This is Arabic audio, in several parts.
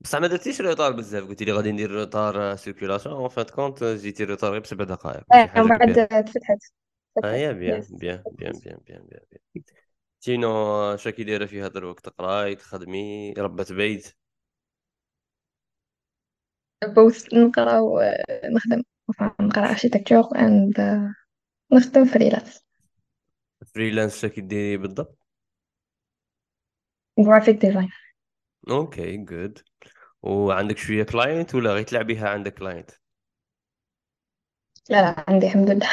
بصح ما درتيش retard بزاف قلتي لي غادي ندير retard circulation en fin de compte j'étais retard غير بسبع دقائق آه ومن بعد تفتحت آه يا بيان بيان بيان بيان بيان بيان. تينو شاكي دايرة في هذا الوقت تقراي تخدمي ربة بيت. both نقرا ونخدم نقرا architecture and نخدم فريلانس فريلانس شاكي ديري بالضبط؟ graphic design OK good وعندك شوية client ولا غير تلعبيها عندك client لا لا عندي الحمد لله.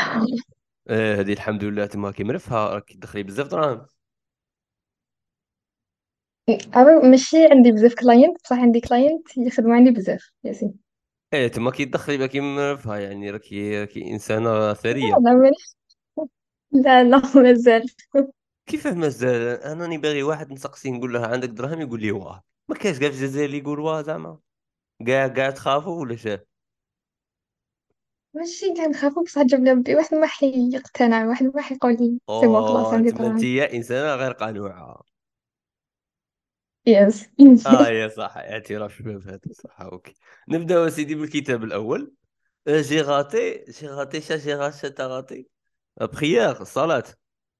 آه هذه الحمد لله تما كي مرفها راك تدخلي بزاف دراهم. أنا ماشي عندي بزاف client بصح عندي client يخدموا عندي بزاف ياسين. إيه تما كي تدخلي باكي مرفها يعني راكي راكي إنسانة ثرية. لا مانيش لا لا مازال. كيفاه مازال؟ انني باغي واحد نسقسي نقول له عندك دراهم يقول لي واه ما كاينش كاع في الجزائر اللي يقول واه زعما. كاع كاع تخافوا ولا شاه ماشي كنخافو بصح جاب ربي واحد ما حيقتنع واحد ما حيقول لي c'est bon خلاص اوه عندي تما أنت دراهم إنسانة غير قانوعه yes آه yeah صح اعتراف شباب هذا صح OK. نبداو سيدي بالكتاب الأول. آه، جي غاتي جي غاتي شا جي غاتي تا غاتي بخيار صلاة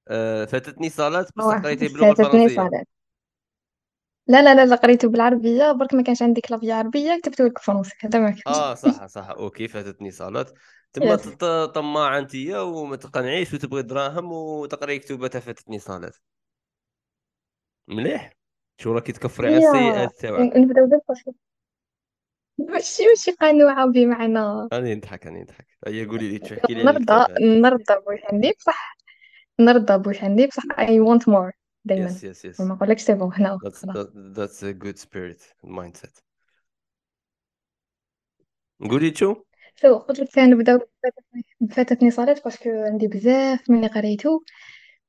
آه، فاتتني صلاة هو قريتها باللغة فاتتني الفرنسية. صلاة لا لا لا لا قريته بالعربية. برك ما كانش عندي كلافية عربية كتبته لك بالفرنسي هذا ما كان آه صح صح. أوكي فاتتني صلاة تما يس تط- طماعة انتيا وما تقنعيش وتبغي دراهم وتقري كتوبتها فاتتني صلاة مليح؟ شو راكي تكفري على هي السيئات تاوعك نبداو بالبسيط ماشي ماشي قنوعة بمعنى راني نضحك راني نضحك. هيا قولي لي تحكي لي على نرضى الكتاب هذا نرضى بصح نرضى بواش عندي بصح I want more. دايما. yes yes yes وما نقولكش c'est bon هنا that's خلاص. that, that's a good spirit mindset. قولي شو؟ so قلت لك نبداو بفاتتني بفاتتني صلاة parce que عندي بزاف من اللي قريتو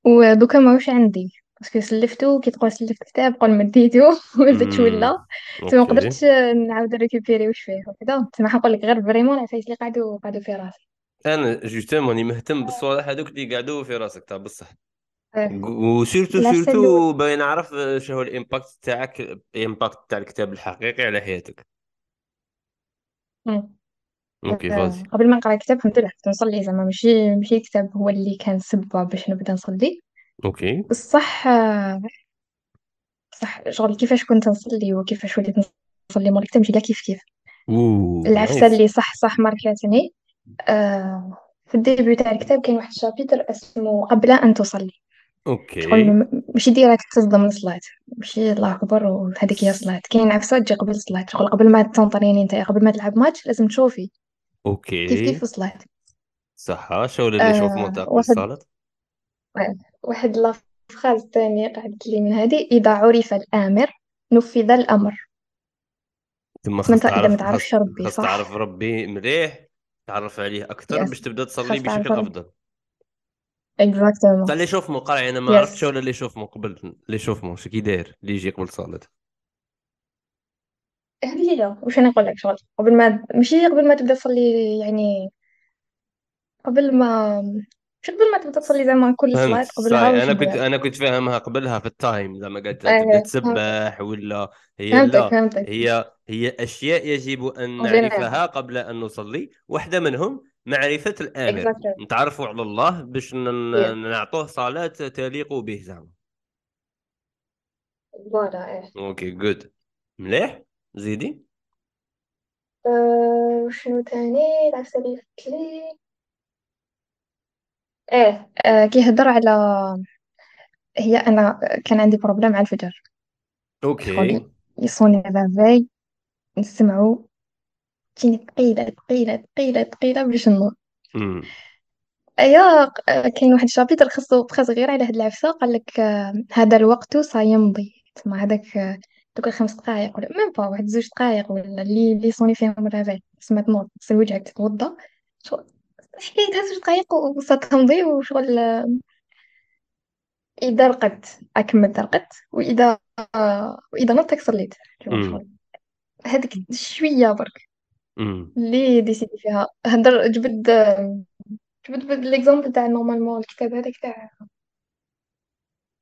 ودوكا ماهوش عندي. parce que سلفتو كي تقول سلفت كتاب قول مديتو ولدت امم ولا تما OK. نعاود récupérer واش فيه وكذا. تما حنقول لك غير vraiment العفايس اللي قعدوا قعدوا في راسي. أنا justement مهتم بالصوالح هذوك اللي قعدوا في راسك تاع بصح آه، و surtout العفسه الأول surtout باغي نعرف شنو هو ال impact تاعك ال impact تاع الكتاب الحقيقي على حياتك. OK آه، vas-y قبل ما نقرأ الكتاب الحمد لله كنت نصلي زعما. ماشي ماشي الكتاب هو اللي كان سبة باش نبدا نصلي. OK. بصح آه، بصح شغل كيفاش كنت نصلي وكيفاش وليت نصلي مور الكتاب كاع كيف كيف. العفسة اللي صح صح ماركاتني آه، في ال début تاع الكتاب كاين واحد ال chapitre اسمه قبل أن تصلي. OK. م- ماشي direct تصدم الصلاة ماشي الله أكبر وهذيك هي الصلاة كاين عفسة تجي قبل الصلاة شغل قبل ما تنطريني أنت قبل ما تلعب ماتش لازم تشوفي. كيف كيف OK في الصلاة صح شو اللي يشوف آه قبل واحد الصلاة واحد la phrase تانية قعدت لي من هذه. إذا عرف الآمر نفذ الأمر. ثم خاص انت إذا ما تعرف تعرفش ربي خاص تعرف صح ربي مليح تعرف عليه أكثر باش yes تبدأ تصلي خاص تعرف بشكل ربي. أفضل. Exactement. بصح اللي يشوف مو قاري أنا ما عرفتش yes ولا اللي يشوف مو قبل اللي يشوف مو شكي داير؟ اللي يجي قبل هذه هي واش أنا نقول لك شغل؟ قبل ما ماشي قبل ما تبدا تصلي يعني قبل ما مش قبل ما تبدا تصلي زعما كل صلاة قبلها أنا كنت أنا كنت فاهمها قبلها في ال time زعما قالت تبدا إيه فهمتك. تسبح ولا هي فهمتك لا. فهمتك. هي هي أشياء يجب أن نعرفها قبل أن نصلي. واحدة منهم معرفة الآمر. exactly نتعرفوا على الله باش نعطوه صلاة تليق به زعما. voilà إيه OK good مليح؟ زيدي؟ أه، وشنو تاني؟ العفسة اللي لي إيه أه كي هضر على هي أنا كان عندي problème على الفجر. okay يصوني réveil نسمعو. كاين ثقيلة ثقيلة ثقيلة ثقيلة باش نوض ايا ق- كاين واحد ال chapitre خصو خاص غير على هاد العفسة قالك آه، هذا الوقت سيمضي تسمى هذاك آه، دوك الخمس دقائق ولا même pas واحد زوج دقائق ولا اللي اللي يصوني فيهم ال réveil تسمى تنوض تغسل وجهك تتوضا حكايتها زوج دقائق وستمضي وشغل آه، إذا رقدت أكمل رقدت وإذا آه، وإذا نضت صليت هذيك شوية برك. امم اللي décider فيها؟ هدر جبد جبد l'exemple تاع normalement الكتاب هذاك تاع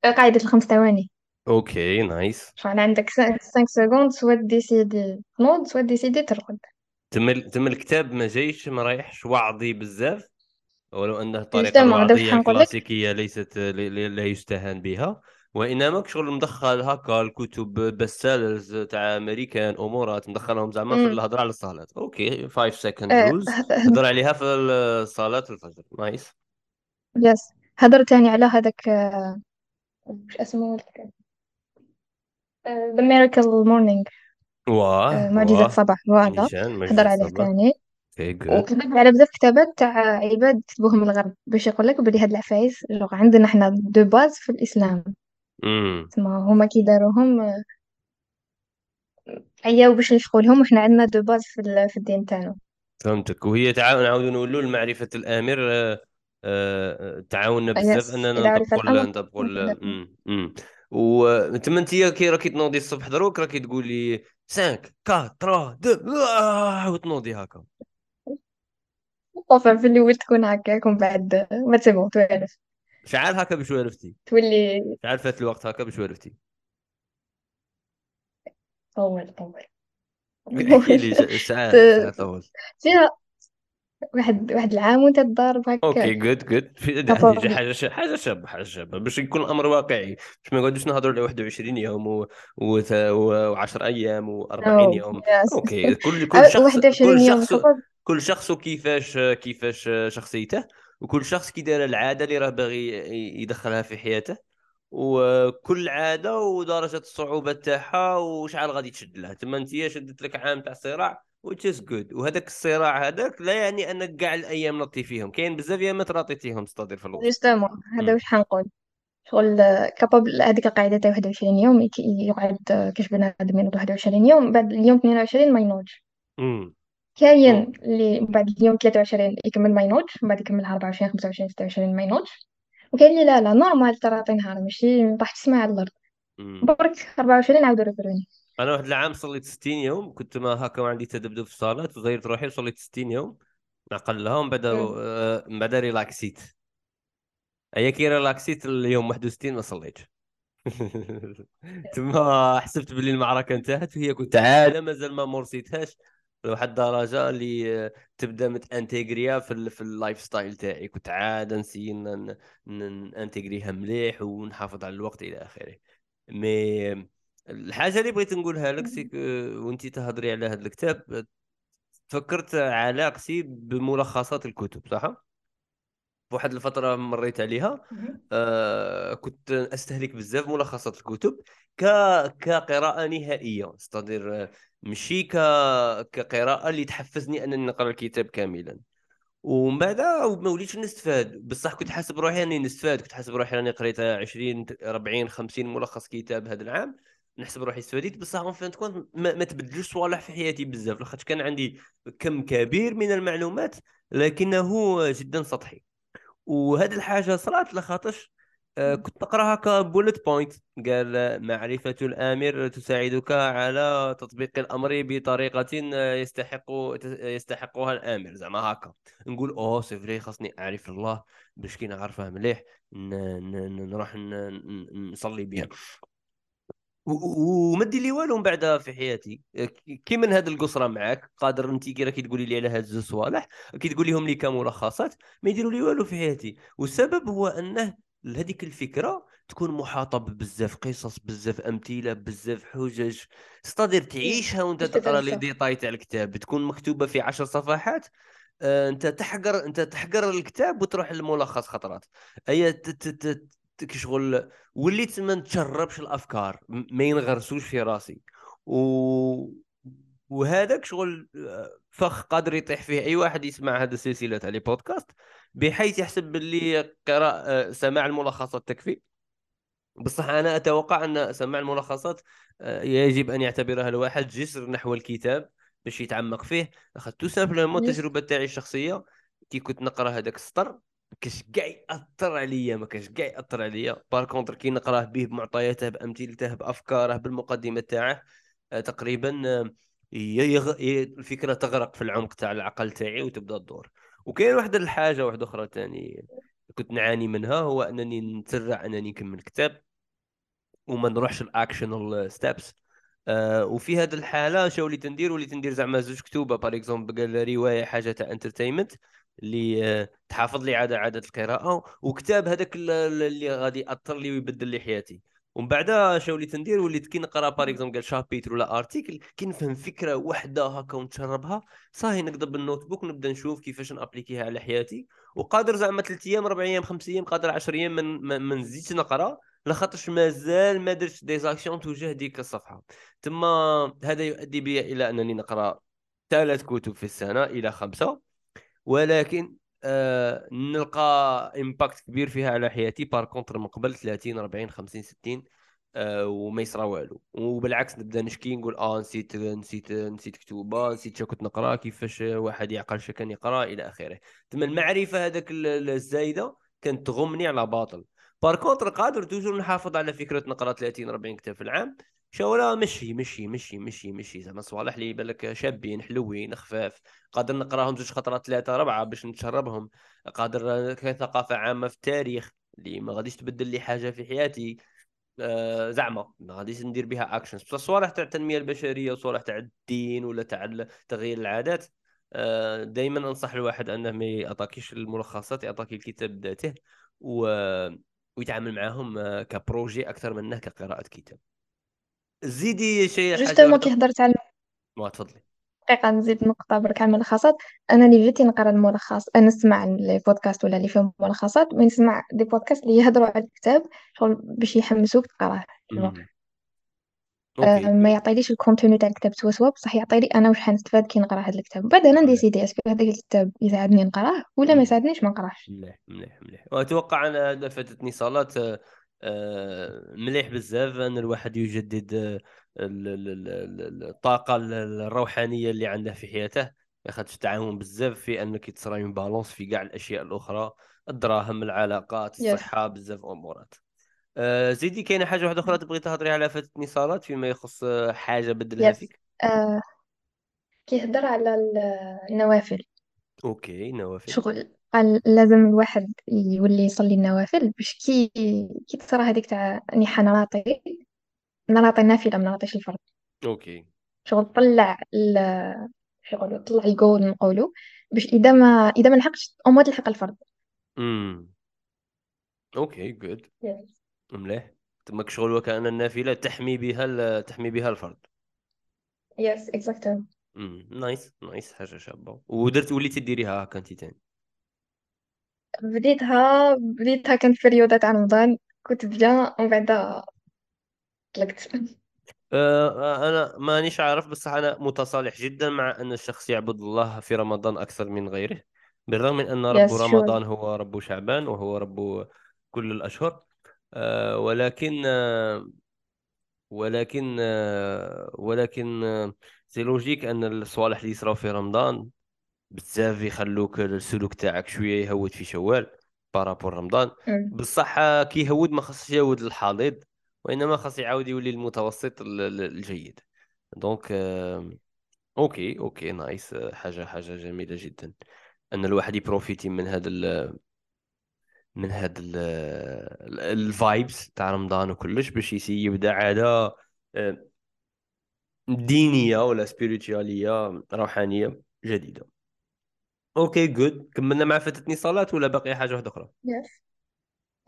قاعدة الخمس ثواني. okay nice. شغل عندك 5 secondes soit décider تنوض soit décider ترقد تم تم الكتاب ما جايش ما رايحش وعظي بزاف. ولو ان الطريقة justement لك الكلاسيكية ليست لا يستهان بها. وانما شغل مدخل هكا الكتب best sellers تاع أمريكان أمورات مدخلهم زعما في الهضرة على الصلاه okay 5 second rules هضر عليها في صلاه الفجر. nice yes هضر تاني على هذاك آه، واش اسمه الكتاب آه، The Miracle Morning. آه، واه. معجزة واه الصباح voilà هضر عليه الصباح تاني. okay good وكتب على بزاف كتابات تاع عباد كتبوهم الغرب. باش يقول لك بلي هاد العفايس عندنا حنا de base في الإسلام. امم تسمى هما كي داروهم آه، عياو باش يشقولهم وحنا عندنا de base في, ال- في الدين تاعنا. فهمتك. وهي تعاون نعاودو نقولوا معرفه الامر آه، آه، تعاوننا بزاف يس إننا إذا عرف نطبقوا ال- الأمر نطبقوا ال- امم امم وتما انت كي راكي تنوضي الصبح دروك راكي تقولي 5 4 3 2 وتنوضي هكا. طوفة في الأول تكون هكاك ومن بعد ما تسمو توالف شعال هكا بشوي عرفتي. تولي شعال فات الوقت هكا بشوي عرفتي. طول طول. احكي لي شعال طول. فيها واحد واحد العام وانت تضارب okay هكاك good good في حاجة ش- حاجة شابة حاجة شابة. باش يكون الأمر واقعي. باش ما نقعدوش نهضروا على 21 يوم و... و... و10 أيام و40 أو يوم. okay كل كل شخص كل شخص كل شخص كيفاش كيفاش شخصيته. وكل شخص كي داير العادة اللي راه باغي يدخلها في حياته. وكل عادة ودرجة الصعوبة تاعها وشحال غادي تشد لها. تما انت شدت لك عام تاع صراع which is good. وهذاك الصراع هذاك لا يعني أنك كاع الأيام نطي فيهم. كاين بزاف ايامات راطيتيهم تصطدر في الوسط. justement هذا واش حنقول. شغل capable هذيك القاعدة تاع 21 يوم يقعد كاش بنادم ينوض 21 يوم بعد اليوم 22 ما ينوضش. كاين اللي بعد اليوم 23 يكمل ما ينوضش من بعد يكملها 24 25 26 ما ينوضش وكاين اللي لا لا normal ترى عطي نهار ماشي ما طاحش تسمع على الأرض. برك 24 عاودوا ريفروني. أنا واحد العام صليت 60 يوم كنت ما هكا وعندي تذبذب في الصلاه وغيرت روحي وصليت 60 يوم. نعقل لها ومن بعد. آه، من بعد ريلاكسيت هي كي ريلاكسيت اليوم 61 ما صليتش. تما حسبت باللي المعركة انتهت وهي كنت عادة مازال ما مرسيتهاش. لواحد الدرجه اللي تبدأ متانتيغريا في. في ال lifestyle تاعي كنت عاده نسي نانتيغريها مليح ونحافظ على الوقت إلى آخره mais الحاجة اللي بغيت نقولها لك c'est que وانت تهضري على هذا الكتاب تفكرت علاقتي بملخصات الكتب صح؟ واحد الفترة مريت عليها. آه كنت أستهلك بزاف ملخصات الكتب ك كقراءة نهائية استدير ماشي ك كقراءة اللي تحفزني أنني نقرأ الكتاب كاملا. ومن بعد ما وليتش نستفاد بصح كنت حاسب روحي اني نستفاد. كنت حاسب روحي راني قريت 20 40 50 ملخص كتاب هذا العام. نحسب روحي استفاديت. بصح en fin de compte ما, ما تبدلوش صوالح في حياتي بزاف لاخاطش كان عندي كم كبير من المعلومات لكنه جدا سطحي. وهذه الحاجة صرات لخاطرش آه، كنت نقرا هكا bullet point. قال آه، معرفة الآمر تساعدك على تطبيق الأمر بطريقة آه، يستحق يستحقها الآمر. زعما هكا. نقول أوه c'est vrai خاصني أعرف الله باش كي نعرفه مليح نروح نصلي و- وما دير لي والو من بعدها في حياتي. كي من هذه القصرة معاك قادر انت كي راكي تقولي لي على هاد الزوج صوالح كي تقولي لهم لي كملخصات ما يديروا لي والو في حياتي. والسبب هو أنه هذيك الفكرة تكون محاطة بزاف قصص بزاف أمثلة بزاف حجج. ستادير تعيشها وأنت باش تقرأ لي ديتاي تاع الكتاب. تكون مكتوبة في عشر صفحات آه، أنت تحقر أنت تحقر الكتاب وتروح للملخص خطرات. هي كشغل وليت ما نتشربش الأفكار ما ينغرسوش في راسي. و... وهذاك شغل آه، فخ قادر يطيح فيه أي واحد يسمع هذه السلسلة تاع لي بودكاست. بحيث يحسب باللي قراءة سماع الملخصات. تكفي؟ بصح أنا أتوقع أن سماع الملخصات آه، يجب أن يعتبرها الواحد جسر نحو الكتاب باش يتعمق فيه. اخذت tout simplement التجربه تاعي الشخصية كي كنت نقرأ هذاك السطر كاش كاع يأثر عليا ما كاش كاع يأثر عليا. par contre كي نقراه به بمعطياته بأمثلته بأفكاره بالمقدمة تاعه آه، تقريبا آه، يغ... الفكرة تغرق في العمق تاع العقل تاعي وتبدأ تدور. وكاين واحد الحاجة واحدة أخرى تاني كنت نعاني منها هو أنني نتسرع أنني نكمل كتاب وما نروحش ال actionable steps آه وفي هذه الحالة شو وليت ندير وليت ندير زعما زوج كتوبة par exemple رواية حاجة تاع entertainment اللي آه، تحافظ لي عاده عادة القراءة وكتاب هذاك اللي غادي يأثر لي ويبدل لي حياتي. ومن بعد شو وليت ندير وليت كي نقرا par exemple قال chapitre ولا article كي نفهم فكرة وحدة هكا ونتشربها. صاي نقدر بال notebook نبدا نشوف كيفاش نأبليكيها على حياتي. وقادر زعما ثلاث أيام أربع أيام خمس أيام قادر 10 أيام من ما نزيدش نقرا. لخاطرش مازال ما درتش des actions تجاه ديك الصفحة. تما هذا يؤدي بي إلى أنني نقرأ ثلاث كتب في السنة إلى خمسة. ولكن آه نلقى impact كبير فيها على حياتي. par contre من قبل 30 40 50 60 آه وما يصرى والو. وبالعكس نبدأ نشكي نقول آه نسيت نسيت نسيت كتوبه نسيت شو كنت نقرا كيفاش واحد يعقل شو كان يقرا إلى آخره. تما المعرفة هذاك الزايدة كانت تغمني على باطل. par contre قادر toujours نحافظ على فكرة نقرا 30 40 كتاب في العام. شاورا مشي مشي مشي مشي مشي. زعما صوالح اللي بالك شابين حلوين خفاف. قادر نقراهم زوج خطرات ثلاثة اربعه باش نتشربهم. قادر كثقافه عامة في التاريخ اللي ما غاديش تبدل لي حاجة في حياتي. آه زعما ما غاديش ندير بها actions بصح صوالح تاع التنمية البشرية وصوالح تاع الدين ولا تاع تغيير العادات آه دائما أنصح الواحد أنه ما يعطاكيش الملخصات يعطاك الكتاب ذاته و... ويتعامل معاهم آه، ك projet أكثر منه كقراءة كتاب. زيدي شي حاجة justement كي هضرت على ما تفضلي. دقيقة نزيد نقطة برك على الملخصات. أنا اللي جيتي نقرأ الملخص أنا نسمع les podcasts ولا اللي فيهم ملخصات ما نسمع des podcasts اللي يهضروا على الكتاب شغل باش يحمسوك تقراه. أه ما يعطيليش ال contenu تاع الكتاب سوا سوا بصح يعطيلي أنا واش حنستفاد كي نقرأ هذا الكتاب. وبعد أنا نديسيدي est-ce que هذاك الكتاب يساعدني نقراه ولا ما يساعدنيش ما نقراهش مليح مليح مليح. وأتوقع أنا فاتتني صلاة آه، مليح بزاف. أن الواحد يجدد آه، الطاقة الروحانية اللي عنده في حياته. خاطر تعاون بزاف في أنك تصرى من balance في كاع الأشياء الأخرى الدراهم العلاقات الصحة بزاف أمورات. آه، زيدي كاينة حاجة واحدة أخرى تبغي تهضري على فاتتني صالات فيما يخص حاجة بدلها فيك؟ آه كيهضر على النوافل. okay نوافل. شغل. قال لازم الواحد يولي يصلي النوافل باش كي كي تصرى هذيك تاع اني حنراطي نراطي النافله ما نراطيش الفرض okay. شغل طلع ال شغل طلع الجول نقولوا باش إذا ما إذا ما لحقتش أو ما تلحق الفرض امم okay good yes. مليح. تماك شغل وكأن النافلة تحمي بها تحمي بها الفرد. yes exactly امم nice nice حاجة شابة. ودرت وليتي ديريها هكا أنت تاني. بديتها بديتها كانت في رياضة تاع رمضان. كنت bien ومن بعد طلقت. أه أنا مانيش عارف بس أنا متصالح جدا مع أن الشخص يعبد الله في رمضان أكثر من غيره بالرغم من أن رب yes sure. رمضان هو رب شعبان وهو رب كل الأشهر. أه ولكن ولكن ولكن c'est logique أن الصوالح اللي يصراو في رمضان بزاف يخلوك السلوك تاعك شوية يهود في شوال par rapport رمضان. بصح كي يهود ما خصش يهود الحضيض وإنما خاص يعاود يولي المتوسط الجيد. donc okay okay nice. حاجة حاجة جميلة جدا. أن الواحد يبروفيتي من هذا من هاد ال vibes تاع رمضان وكلش باش يبدأ عادة آه، دينية ولا spirituelle روحانية جديدة. okay good كملنا مع فاتتني صلاة ولا باقي حاجة واحدة أخرى؟ yes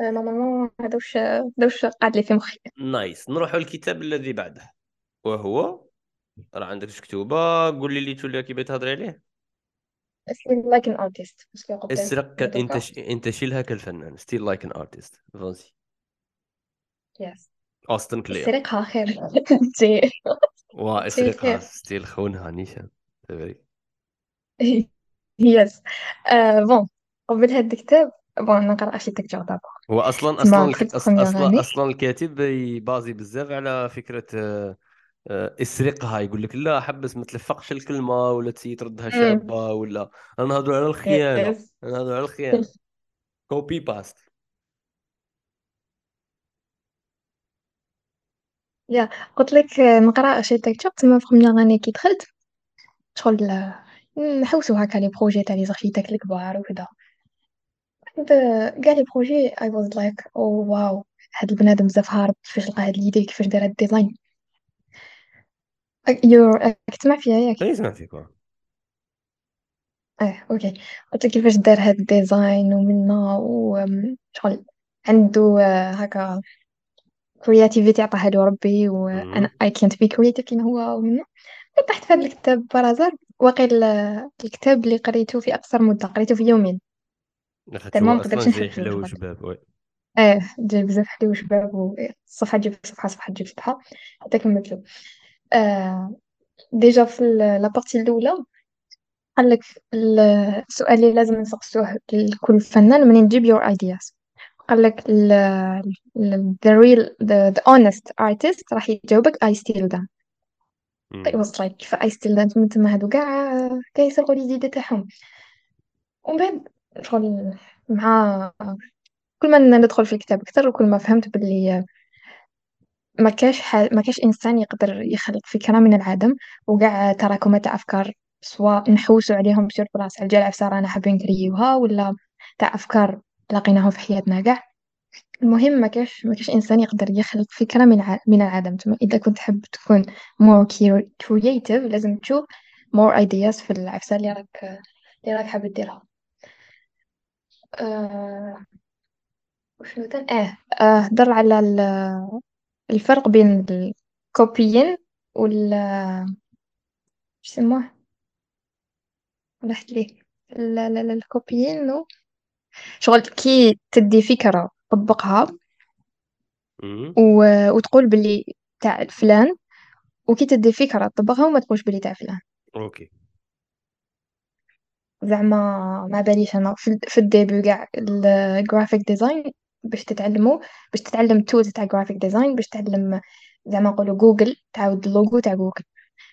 normalement هذا وش هذا وش قاعد لي في مخي. نايس نروح الكتاب الذي بعده. وهو؟ راه عندك كتوبه قول لي اللي تولي كيف تهضري عليه. ستيل لايك ان ارتست أسرق أنت ش... أنت شيلها كالفنان ستيل لايك ان ارتست فانسي يس اوستن كلير سرقها خير. واسرقها ستيل خونها نيشان. يس بون قبل هذا الكتاب bon نقرأ architecture دابا. هو أصلا أصلا أصلا أصلا الكاتب basé بزاف على فكرة آه، آه، إسرقها. يقول لك لا حبس ما تلفقش الكلمة ولا تسي تردها شابه ولا. نهضروا على الخيانة. نهضروا على الخيانة. copy paste يا قلت لك آه، نقرأ architecture تما في première année كي دخلت شغل نحوسو هكا les projets تاع les architectes الكبار وكذا كاع les projets I was like oh wow هاد البنادم بزاف هارب كيفاش لقى هاد l'idée كيفاش دار هاد ال design. يو كتسمع فيها ياك؟ إي سمعت فيك. آه okay. قلت لك كيفاش دار هاد ال design ومنا وشغل عنده آه، هكا creativity عطاها له ربي وأنا. اي كانت بي كرياتيف كيما هو ومنا طحت في هذا الكتاب par hasard واقيل آه، الكتاب اللي قريته في أقصر مدة قريته في يومين. لاخاطش تما هو ما أصلا قدرتش جاي وي. آه بزاف حلو وشباب وصفحه تجيب صفحة صفحة تجيب صفحه حتى كملتو آه déjà في ال- la partie الأولى قال لك السؤال اللي لازم نسقسوه لكل فنان منين تجيب your ideas قال لك ال ال- the real the, the honest artist راح يجاوبك I steal them it مم. was like كيف؟ I steal them تما هادو كاع كاع يسرقوا les idées تاعهم. ومن بعد شغل مع كل ما ندخل في الكتاب أكثر وكل ما فهمت باللي ما كاش ح... ما كاش إنسان يقدر يخلق فكرة من العدم. وكاع تراكمات تاع أفكار سواء نحوسوا عليهم sur place على الجال عفسة رانا حابين نكريوها ولا تاع أفكار لقيناهم في حياتنا. كاع المهم ما كاش ما كاش إنسان يقدر يخلق فكرة من ع... من العدم. تما إذا كنت تحب تكون more cre- creative لازم تشوف more ideas في العفسه اللي راك اللي راك حاب ديرها آه... وشنو تاني؟ آه آه، هضر على ال- الفرق بين الكوبيين وال شو يسموه؟ راحت ليه؟ لا لا لا الكوبيين. شغل كي تدي فكرة. تطبقها مم. و... وتقول باللي تاع فلان وكي تدي فكرة تطبقها وما تقولش بلي تاع فلان. okay. زعما ما باليش أنا. في, في ال début كاع ال graphic design باش تتعلمو باش تتعلم tools تاع graphic design باش تعلم زعما نقولوا جوجل تعاود اللوغو تاع جوجل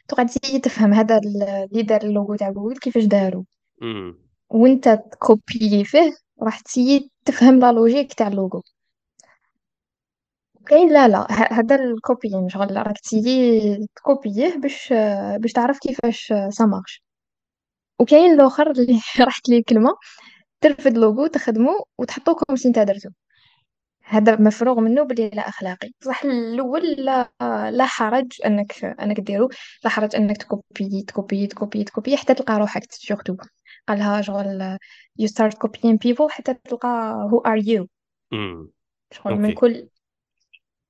تقعد تسيي تفهم هذا اللي دار اللوغو تاع جوجل كيفاش دارو. وانت تكوبي فيه راح تسيي تفهم la logique تاع اللوغو كاين لا لا هذا ال copie شغل راك تسيي تكوبيه باش باش تعرف كيفاش ça marche وكاين الآخر اللي راحت لي الكلمة ترفد لوغو تخدمو وتحطو comme si نتا درتو. هذا مفروغ منه بلي لا أخلاقي. صح الأول لا لا حرج أنك أنك ديرو لا حرج أنك تكوبي تكوبي تكوبي تكوبي حتى تلقى روحك surtout قالها شغل you start copying people حتى تلقى who are you. شغل من كل.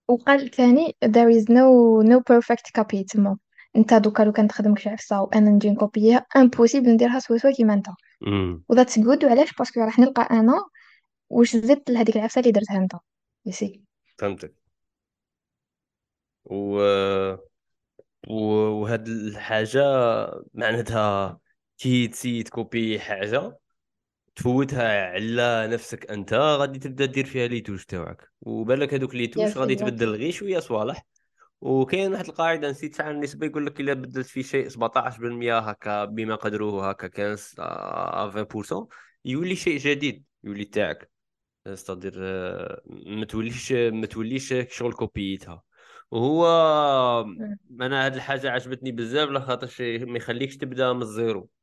وقال ثاني there is no no perfect copy تما أنت دوكا لو كان تخدم شي عفسة وأنا نجي نكوبيها impossible نديرها سوا سوا كيما أنت. و that's good وعلاش؟ parce que راح نلقى أنا واش زدت لهذيك العفسة اللي درتها أنت. yes فهمتك. و وهاد الحاجة معناتها كي تسي تكوبي حاجة تفوتها على نفسك أنت غادي تبدأ دير فيها les touches تاعك. وبالك هذوك les touches غادي تبدل غير شوية صوالح. وكاين واحد القاعدة نسيت فعلا النسبة يقول لك إلا بدلت في شيء 17% هكا بما قدروه هكا كان 20% يولي شيء جديد يولي تاعك. استدير ما توليش ما توليش شغل كوبيتها. وهو أنا هاد الحاجة عجبتني بزاف لخاطرش ما يخليكش تبدأ من ال zéro. آه،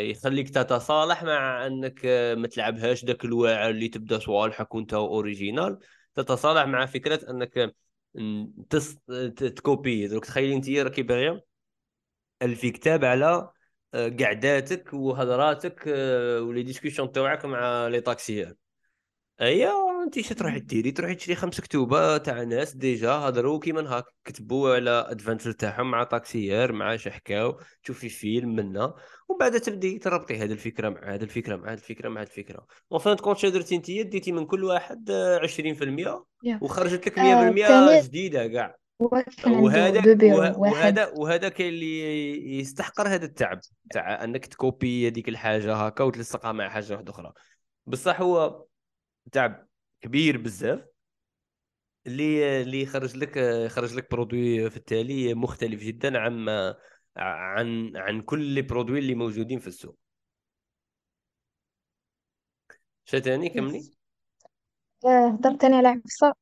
يخليك تتصالح مع أنك آه، ما تلعبهاش ذاك الواعر اللي تبدا صوالحك وانت original. تتصالح مع فكرة أنك م، تس... تكوبي. دروك تخيلي أنت راكي باغية تالفي كتاب على آه، قعداتك وهضراتك آه، و les discussions تاعك مع لي طاكسيات ايا انت اش تروحي ديري؟ تروحي تشري خمس كتوبة تاع ناس ديجا هضروا كيما هاك كتبوا على adventure تاعهم مع taxieur مع شحكاو تشوفي فيلم منا. ومن بعد تبدي تربطي هذه الفكرة مع هذه الفكرة مع هذه الفكرة مع هذه الفكرة. وفين كونت شا درتي انت ديتي من كل واحد آه، 20% يا وخرجت لك آه 100% تاني جديدة كاع. هو كان عنده وهذاك deux bureaux وه- واحد. وهذا وهذا كاين اللي يستحقر هذا التعب تاع انك تكوبي هذيك الحاجة هكا وتلصقها مع حاجة واحدة أخرى. بصح هو تعب كبير بزاف اللي اللي يخرج لك يخرج لك produit في التالي مختلف جدا عن عن عن كل ال produit اللي موجودين في السوق. شي تاني كملي؟ آه، هضرت تاني على عفسة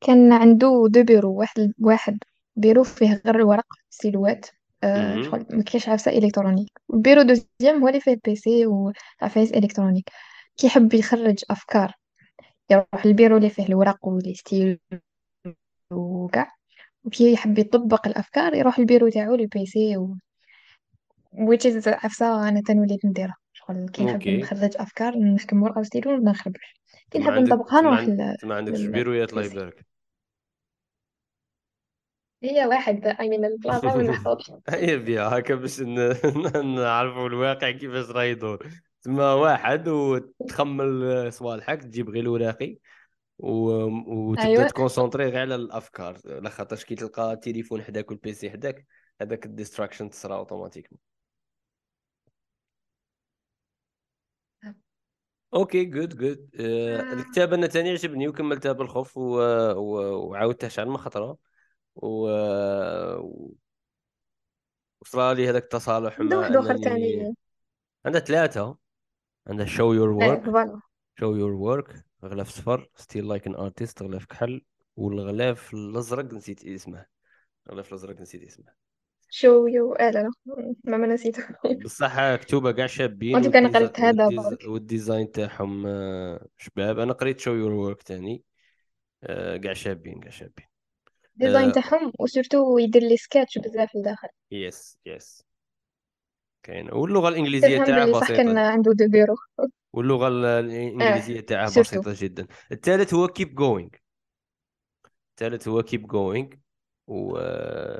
كان عنده deux bureaux واحد واحد بيرو فيه غير الورق ستيلوات. آه. شغل ما كاينش عفسة électronique. وال bureau deuxième هو اللي فيه ال PC وعفايس électronique. كيحب يخرج أفكار يروح للبيرو اللي فيه الورق ولي ستيل وكاع. وكي يحب يطبق الأفكار يروح البيرو تاعو البيسي و which is عفسة أنا تنوليت نديرها. شغل كي نحب نخرج أفكار نحكم ورقة وستيل وما نخربش. كي نحب عندك نطبقها تما نروح عند... لل تما عندكش بيرويات الله للبيسي يبارك هي واحد اي من البلاصه محطوط هيا بيها هكا باش ن- نعرفوا الواقع كيفاش راه يدور. تما واحد وتخمل صوالحك تجيب غير الوراقي و... وتبدا أيوه. تكونسونطري غير على الأفكار. لخاطرش كي تلقى التليفون حداك وال PC حداك هذاك ال distraction تصرا automatiquement okay good good الكتاب أنا تاني عجبني وكملتها بالخوف و... و... وعاودتها شحال من خطره و... وصرا لي هذاك التصالح مع واحد أخر تاني. عندها ثلاثة. عندها show your work. voilà show your work. غلاف صفر. Steal like an artist. غلاف كحل. والغلاف الأزرق نسيت اسمه. الغلاف الأزرق نسيت اسمه. show your آه لا لا. ما ما نسيته. بصح كتوبة كاع شابين وانت كان. قريت هذا وال des... وال design تاعهم آه، شباب. أنا قريت show your work تاني. آه، كاع شابين كاع شابين. design تاعهم و surtout يدير les sketchs بزاف لداخل. yes yes كاين. واللغة الإنجليزية تفهم تاعه كان بسيطة. عنده deux bureaux واللغة ال- آه الإنجليزية تاعه بسيطة جدا. الثالث هو keep going. الثالث هو keep going. و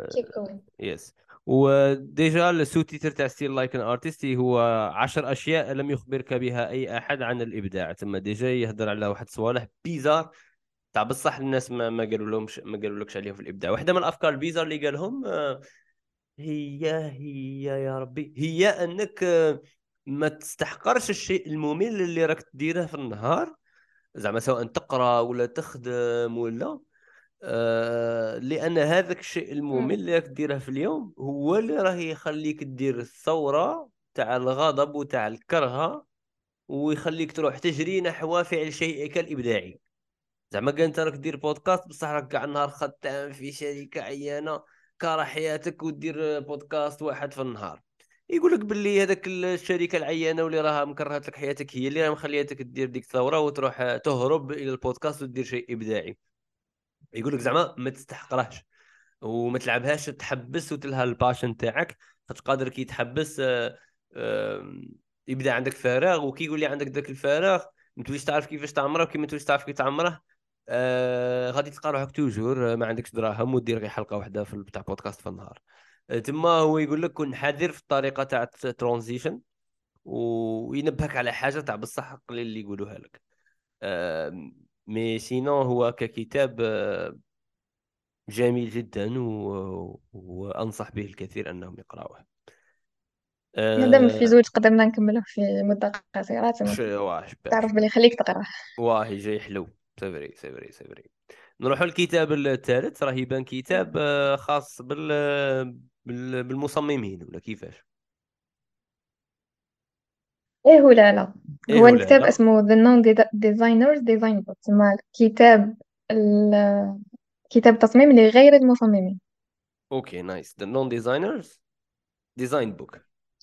keep going. yes وديجا ال sous-titre تاع steal like an artist هو عشر أشياء لم يخبرك بها أي أحد عن الإبداع. تما ديجا يهضر على واحد صوالح bizarre. تاع بصح الناس ما ما قالوا لهمش ما قالوا لكش عليهم في الإبداع. واحدة من الأفكار البيزار اللي قالهم آه، هي هي يا ربي. هي أنك آه، ما تستحقرش الشيء الممل اللي راك تديره في النهار زعما سواء تقرأ ولا تخدم ولا آه، لأن هذاك الشيء الممل اللي راك ديره في اليوم هو اللي راه يخليك دير الثورة تاع الغضب وتاع الكرهة ويخليك تروح تجري نحو فعل شيئك الابداعي زعما كان أنت راك دير بودكاست بصح راك كاع النهار خدام في شركة عيانة كاره حياتك ودير بودكاست واحد في النهار. يقول لك باللي هذاك الشركة العيانة واللي راها مكرهت لك حياتك هي اللي مخليتك دير ديك الثورة وتروح تهرب إلى البودكاست وتدير شيء إبداعي. يقول لك زعما ما تستحقرهش وما تلعبهاش تحبس وتلها ال passion تاعك. قادر كي تحبس آه، يبدأ عندك فراغ وكي يقول لي عندك ذاك الفراغ ما تعرف كيفاش تعمره وكي ما تعرف كيف تعمره آه غادي تلقى روحك toujours آه، ما عندكش دراهم ودير غير حلقة واحدة في تاع بودكاست في النهار آه تما هو يقول لك كن حذر في الطريقة تاع ال transition وينبهك على حاجة تاع بصح قليل اللي يقولوها لك آه mais sinon هو ككتاب جميل جدا و... وأنصح به الكثير أنهم يقرأوه مادام في. زوج قدرنا نكمله في. واه شباب تعرف بلي خليك تقرا واه جاي حلو c'est vrai c'est vrai c'est vrai. نروحوا للكتاب الثالث. راه يبان كتاب آه، خاص بال... بال... بالمصممين ولا كيفاش؟ إيه ولا لا إيه هو الكتاب لا. اسمه The Non Designers Design Book تما كتاب ال... كتاب تصميم لغير المصممين. Okay nice. The Non Designers Design Book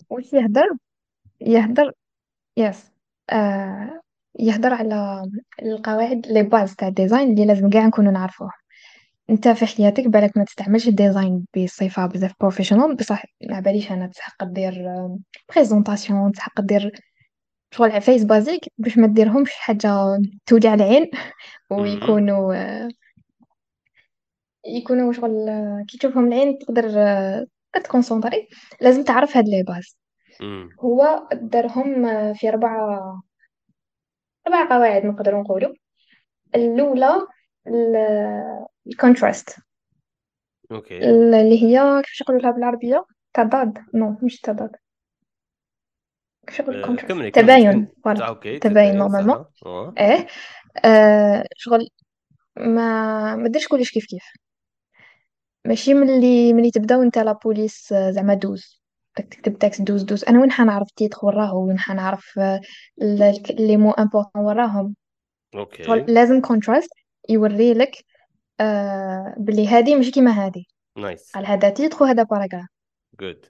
وش يهدر؟ يهدر yes آه يهدر على القواعد les bases تاع ال design اللي لازم كاع نكونوا نعرفوها انت في حياتك بالك ما تستعملش ال design بصفة بزاف professional بصح ما باليش أنا تحق دير présentation تحق دير شغل عفايس basique باش ما ديرهمش حاجة توجع العين. ويكونوا آه، يكونوا شغل آه، كي تشوفهم العين تقدر آه، ت concentrer لازم تعرف هاد les bases. هو دارهم آه، في أربعة أربع قواعد نقدروا نقولوا الأولى ال contraste Okay. اللي هي كيفاش نقولوا لها بالعربية؟ تضاد. non مش تضاد. كيفاش نقول. ال contraste كملي تباين. voilà. آه، تباين normalement. آه. إيه. آه شغل ما ما ديرش كلش كيف كيف. ماشي ملي ملي تبداو انت la police آه، زعما douze. تكتب texte douze douze أنا وين حنعرف titre وراه وين حنعرف آه، les mots importants وراهم؟ Okay. لازم contraste يوري لك آه بلي هادي ماشي كيما هادي. nice قال هذا titre وهذا paragraphe good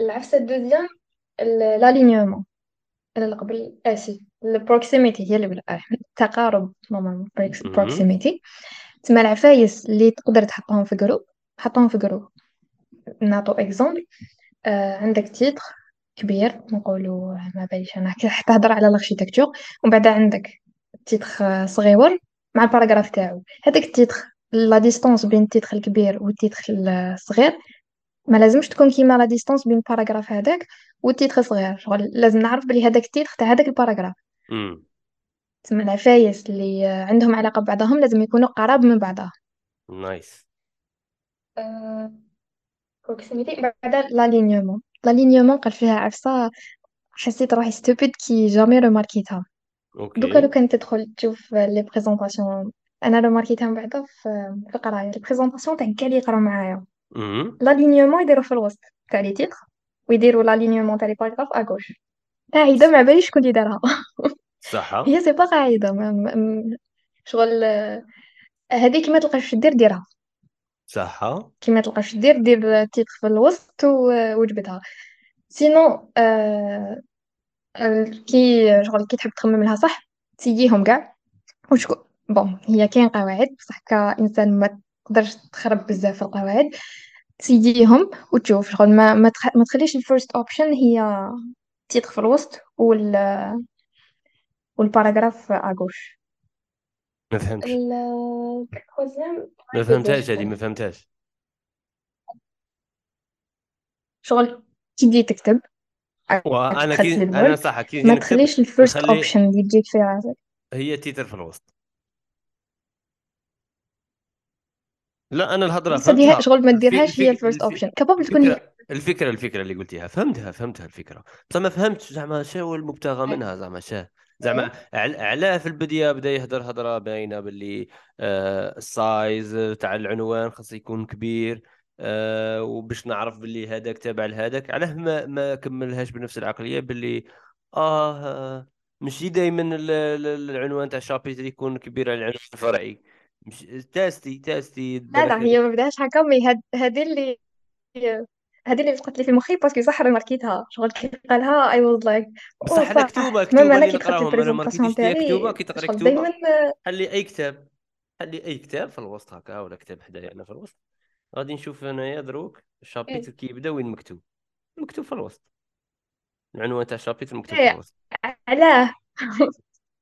العفسة ال deuxième ال alignement اللي قبل c'est ال proximité هي اللي بال- التقارب normalement. proximité تسمى العفايس اللي تقدر تحطهم في groupe حطهم في groupe نعطو exemple آه عندك titre كبير نقولوا ما باليش أنا حتى تهضر على ال architecture ومن بعد عندك titre آه، صغيور مع ال paragraphe تاعو. هذاك ال titre la distance بين ال titre الكبير وال titre الصغير ما لازمش تكون كيما la distance بين ال paragraphe هذاك وال titre صغير. شغل لازم نعرف بلي هذاك ال titre تاع هذاك ال paragraphe. تسمى العفايس اللي آه، عندهم علاقة ببعضهم لازم يكونوا قراب من بعضها nice proximité بعد l'alignement l'alignement قال فيها عفسة حسيت روحي ستوبيد كي جامي روماركيتها دوكا لو أوكي كان تدخل تشوف لي بريزونطاسيون أنا روماركيتها من بعد في في القرايه لي بريزونطاسيون تاع كاع اللي يقراو معايا مهم. لالينيومون يديروا في الوسط تاع لي تيتر ويديروا لالينيومون تاع لي باراغراف اغوش قاعدة ما باليش شكون اللي دارها صحة هي سي با قاعدة ما- ما- م- شغل آه، هذيك ما تلقاش دير ديرها. صحة. كي ما تلقاش دير دير تيتر في الوسط وجبدها. sinon آه ال- كي شغل كي تحب تخمم لها صح ت essayer هم كاع. وشكون bon هي كاين قواعد بصح كإنسان ما تقدرش تخرب بزاف القواعد. تسيديهم وتشوف شغل ما ما, تخ... ما تخليش ال first option هي titre في الوسط وال... وال paragraphe à gauche ما فهمتش. ال troisième ما فهمتهاش هذه ما فهمتهاش. شغل كي تجي تكتب. وأنا تخزن كي أنا صح كي نجي ما نكتب. تخليش الفيرست نخلي اوبشن اللي تجيك في راسك هي تيتر في الوسط. لا أنا الهضرة فهمتها. شغل ما ديرهاش هي الفي الفيرست الفي اوبشن كابابل تكون هي الفكرة الفكرة الفكرة اللي قلتيها. فهمتها فهمتها الفكرة. بس ما فهمتش زعما شنو هو المبتغى منها زعما شاه زعما عل- علاه في البداية بدأ يهضر هضره باينة باللي آه ال size تاع العنوان خاص يكون كبير آه وباش نعرف باللي هذاك تابع لهذاك علاه ما ما كملهاش بنفس العقلية باللي آه ماشي دائما العنوان تاع ال chapitre يكون كبير على العنوان الفرعي. مش تاستي تاستي لا لا هي ما بداش هكا mais هذه اللي هذه اللي بقات لي في مخي parce que صح marqué تها. شغل كي قالها I was like بصح صح. كتوبة كتوبة اللي نقراهم أنا marqué تيش كتوبة؟ كي تقري شغل دائما كتوبه حلي أي كتاب؟ حلي أي كتاب في الوسط هكا؟ ولا كتاب حدايا أنا في الوسط. غادي نشوف أنايا دروك ال chapitre كيبدا وين مكتوب. مكتوب في الوسط. العنوان تاع ال chapitre مكتوب في إيه، الوسط. علاه.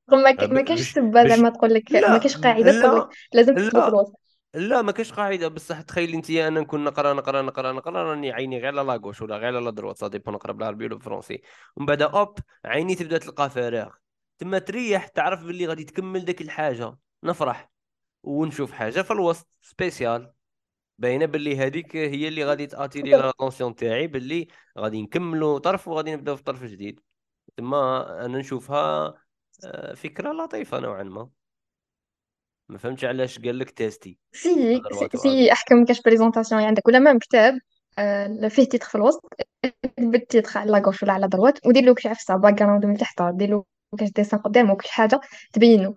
ما ك- ما ب- كاش باش سبه زعما تقول لك ما كاش قاعدة تقول لك لا. لازم لا الوسط. لا ما كاش قاعدة. بصح تخيلي انت أنا نكون نقرا نقرا نقرا نقرا راني عيني غير على la gauche ولا غير على droite ça dépend نقرا بالعربي ولا بالفرنسي ومن بعد اوب عيني تبدأ تلقى فراغ. تما تريح تعرف باللي غادي تكمل ديك الحاجة. نفرح ونشوف حاجة في الوسط spéciale باينة باللي هذيك هي اللي غادي تأ tirer l'attention تاعي باللي غادي نكملوا طرف وغادي نبدأو في طرف جديد. تما أنا نشوفها آه، فكرة لطيفة نوعا ما. ما فهمتش علاش قال لك تيستي. si si, احكم كاش présentation. عندك ولا même كتاب آه فيه titre في الوسط اكتب ال titre على la gauche ولا على droite ودير له كش عفسه background من تحت. دير له كاش dessin قدامه كل حاجة تبينو.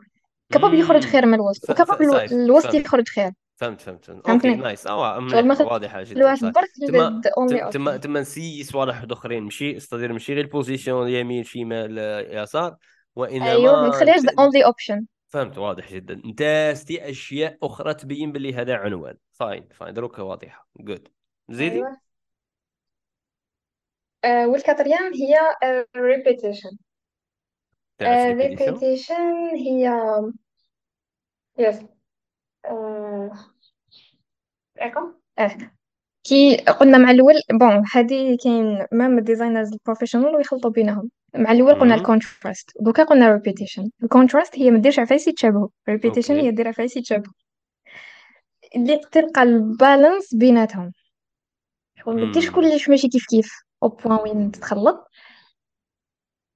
capable يخرج خير من الوسط صايب الوسط يخرج خير. فهمت فهمت. okay nice آه واضحة جدا تما تما نسي صوالح آخرين. ماشي استدير ماشي. غير ال position يمين شمال آه، يسار. أيوه ما وانما تخليهاش انت only option فهمت واضح جدا. انتاستي أشياء أخرى تبين باللي هذا عنوان. fine fine دروك واضحة. good زيدي؟ أيوه. آه وال quatrième هي repetition تعرف repetition repetition هي yes آه آه. كي قلنا مع الأول bon هذه كاين même ال designers ال professional ويخلطوا بينهم. مع الأول قلنا ال contrast دوكا قلنا repetition ال contrast هي ما ديرش عفايس يتشابهوا repetition هي okay دير عفايس يتشابهوا اللي تلقى ال balance بيناتهم. شغل ما ديرش كلش ماشي كيف كيف. au point وين تتخلط.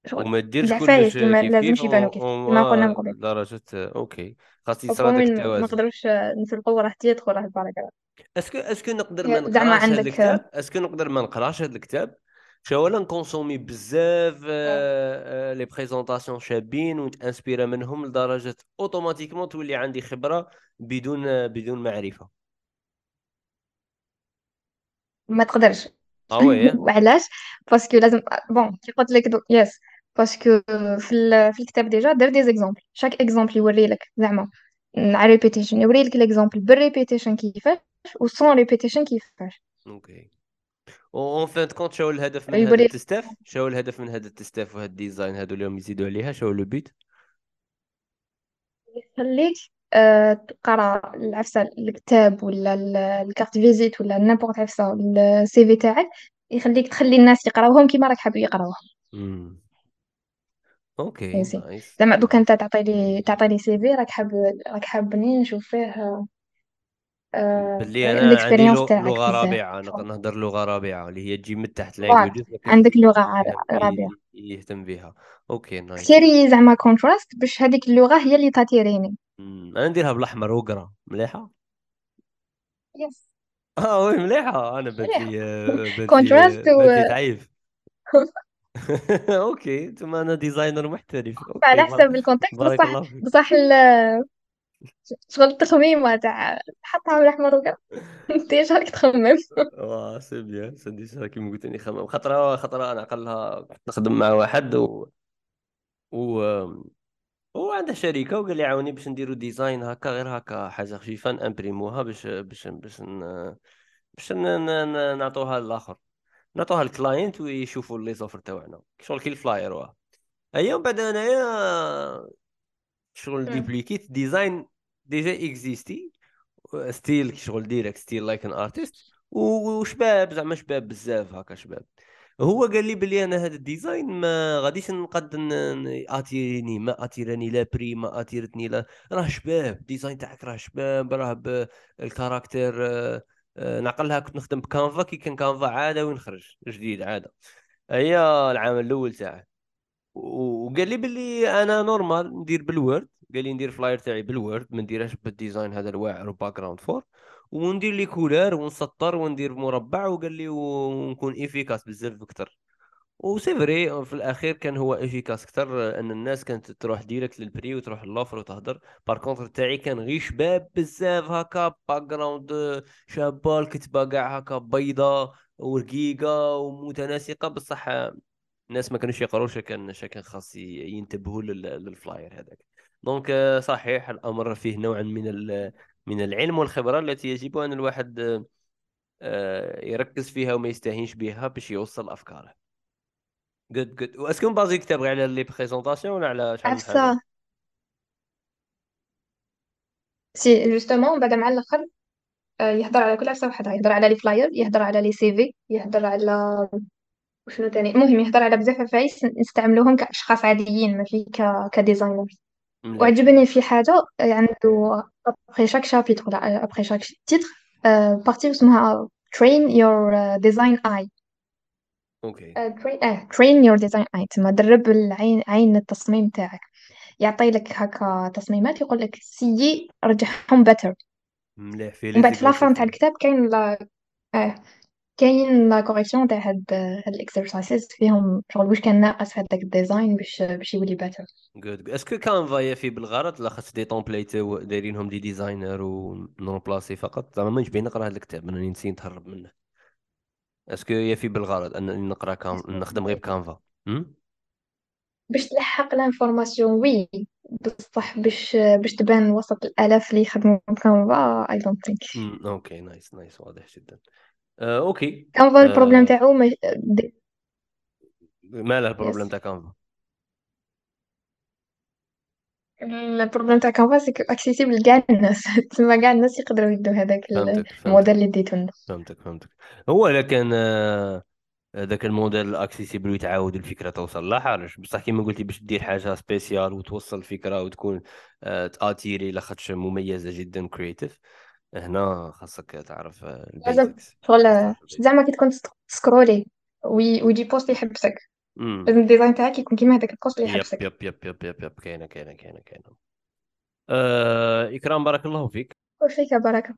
شغل وما ديرش كلش العفايس اللي ما كيف كيف لازمش يبانوا و- كيف كما قلنا من قبل. درجة okay. خاص أو يصرى point داك وين ما التوازن نقدروش نفرقوا راه تيدخل راه ال paragraphe est-ce que est-ce que نقدر ما زعما نقراش هذا عندك. الكتاب؟ est-ce que نقدر ما نقراش هذا الكتاب؟ شو ولا ن consommer بزاف les présentations شابين ون t'inspirer منهم لدرجه automatiquement تولي عندي خبره بدون بدون معرفه ما تقدرش آه oui وعلاش parce que لازم bon كي قلت لك. yes parce que في ال- في الكتاب déjà دار des exemples chaque exemple يوري لك زعما على repetition يوري لك ال exemple بال repetition كيفاش و sans repetition كيفاش okay en fin de compte شنو الهدف من هذا التستاف شنو الهدف من هذا التستاف وهذا ال design هذو اليوم يزيدوا عليها شنو le but؟ يخليك آه، تقرأ العفسة الكتاب ولا ال- ال carte visite ولا n'importe عفسة ال CV تاعك يخليك تخلي الناس يقراوهم كيما راك حاب يقراوهم. okay زعما دوكا أنت تعطي لي تعطي لي CV راك حاب راك حابني نشوف فيه آه، باللي أنا عندي لغة رابعة نقدر نهضر لغة رابعة اللي هي تجي من تحت languages عندك رابعة ي- يهتم بها. okay nice. اختاري زعما contrast باش هذيك اللغة هي اللي تا tirer ني أنا نديرها بالأحمر وقرا مليحة؟ yes آه oui مليحة. أنا آه، les contrastes آه، و تعيف okay ثم أنا designer محترف. على حسب ال context بصح بصح شغل التخميمة تاع حطها بالاحمر وكذا أنت إيش راك تخمم؟ واه c'est bien سندي سا كيما قلت لي خمم خطرة خطرة أنا عقلها نخدم مع واحد و... و... هو عنده شركة وقال لي عاوني باش نديرو design هكا غير هكا حاجة خفيفة ن imprimer وها باش باش باش ن... باش ن... نعطوها للآخر. نعطوها لل client ويشوفوا les offres تاعنا. شغل كي ال flyer واه. ايا بعد انايا شغل. delicate design déjà exister style شغل direct style like an artist وشباب زعما شباب بزاف هكا شباب. هو قال لي بلي أنا هذا ال design ما غاديش نقد attirer ني ما attire اني le prix ما attire تني لا. راه شباب ال design تاعك راه شباب راه بال caractère آه، آه، نعقلها كنت نخدم بكانفا كي كان كانفا عادة وين خرج جديد عادة. هي العام الأول تاعه وقال لي باللي أنا normal ندير بال Word. قال لي ندير flyer تاعي بال Word ما نديرهاش بال design هذا الواعر و background fort وندير لي couleur ونسطر وندير مربع وقال لي ونكون efficace بزاف أكثر و c'est vrai في الأخير كان هو efficace أكثر أن الناس كانت تروح direct لل prix وتروح ل l'offre وتهدر. par contre تاعي كان غير شباب بزاف هكا background شابه الكتبه كاع هكا بيضاء ورقيقة ومتناسقة بصح الناس ما كانوش يقروا شا كان كان خاص ينتبهوا لل- لل flyer هذاك. donc صحيح الأمر فيه نوعا من من العلم والخبرة التي يجب أن الواحد آه، يركز فيها وما يستهينش بها باش يوصل أفكاره. good good و est-ce que baser كتاب على les présentations ولا على شحال من c'est justement بعد مع الآخر يهضر على كل عفسة وحدها. يهضر على les flyers يهضر على les CV يهضر على وشنو تاني؟ المهم يهضر على بزاف عفايس نستعملوهم كأشخاص عاديين ماشي ك ك designers وعجبني في حاجة عنده après chaque chapitre ولا après chaque titre partie اسمها train your uh, design eye. okay. آه، train آه train your design eye. تما درب العين عين التصميم تاعك. يعطي لك هكا تصميمات يقول لك essaye رجعهم better. مليح. في ومن بعد في la fin تاع الكتاب كاين لا آه كاين la correction تاع هاد هاد ال exercises فيهم شغل واش كان ناقص في هذاك ال design باش باش يولي better good est-ce que Canva يفي بالغرض لا خاص des templates دايرينهم des designers ون remplacer فقط. زعما ما نجبين نقرا هذا الكتاب أنا نسيت نتهرب منه. est-ce que يفي بالغرض انني نقرا كان نخدم غير ب Canva أم؟ باش تلحق l'information oui بصح باش باش تبان وسط الألاف اللي يخدموا ب Canva I don't think okay nice nice واضح جدا. آه، okay. Canva ال problème آه، تاعو مش... له ال problème yes. تاع Canva. ال problème تاع Canva c'est accessible كاع الناس. تسمى كاع الناس يقدروا يدوا هذاك فهمتك الموديل اللي ديتو لنا فهمتك فهمتك. هو لكن آه، ذاك ال modèle ال accessible ويتعاود الفكرة توصل. لا حرج. بصح كيما قلتي باش دير حاجة spéciale وتوصل الفكرة وتكون آه، ت attirer لاخاطش مميزة جدا creative هنا خاصك تعرف لازم شغل زعما كي تكون ت scroller وي... ويجي post يحبسك لازم ال design تاعك يكون كيما هذاك ال post اللي يحبسك yep yep yep yep yep كاينة كاينة كاينة كاينة. آه، إكرام بارك الله فيك. وفيك بركة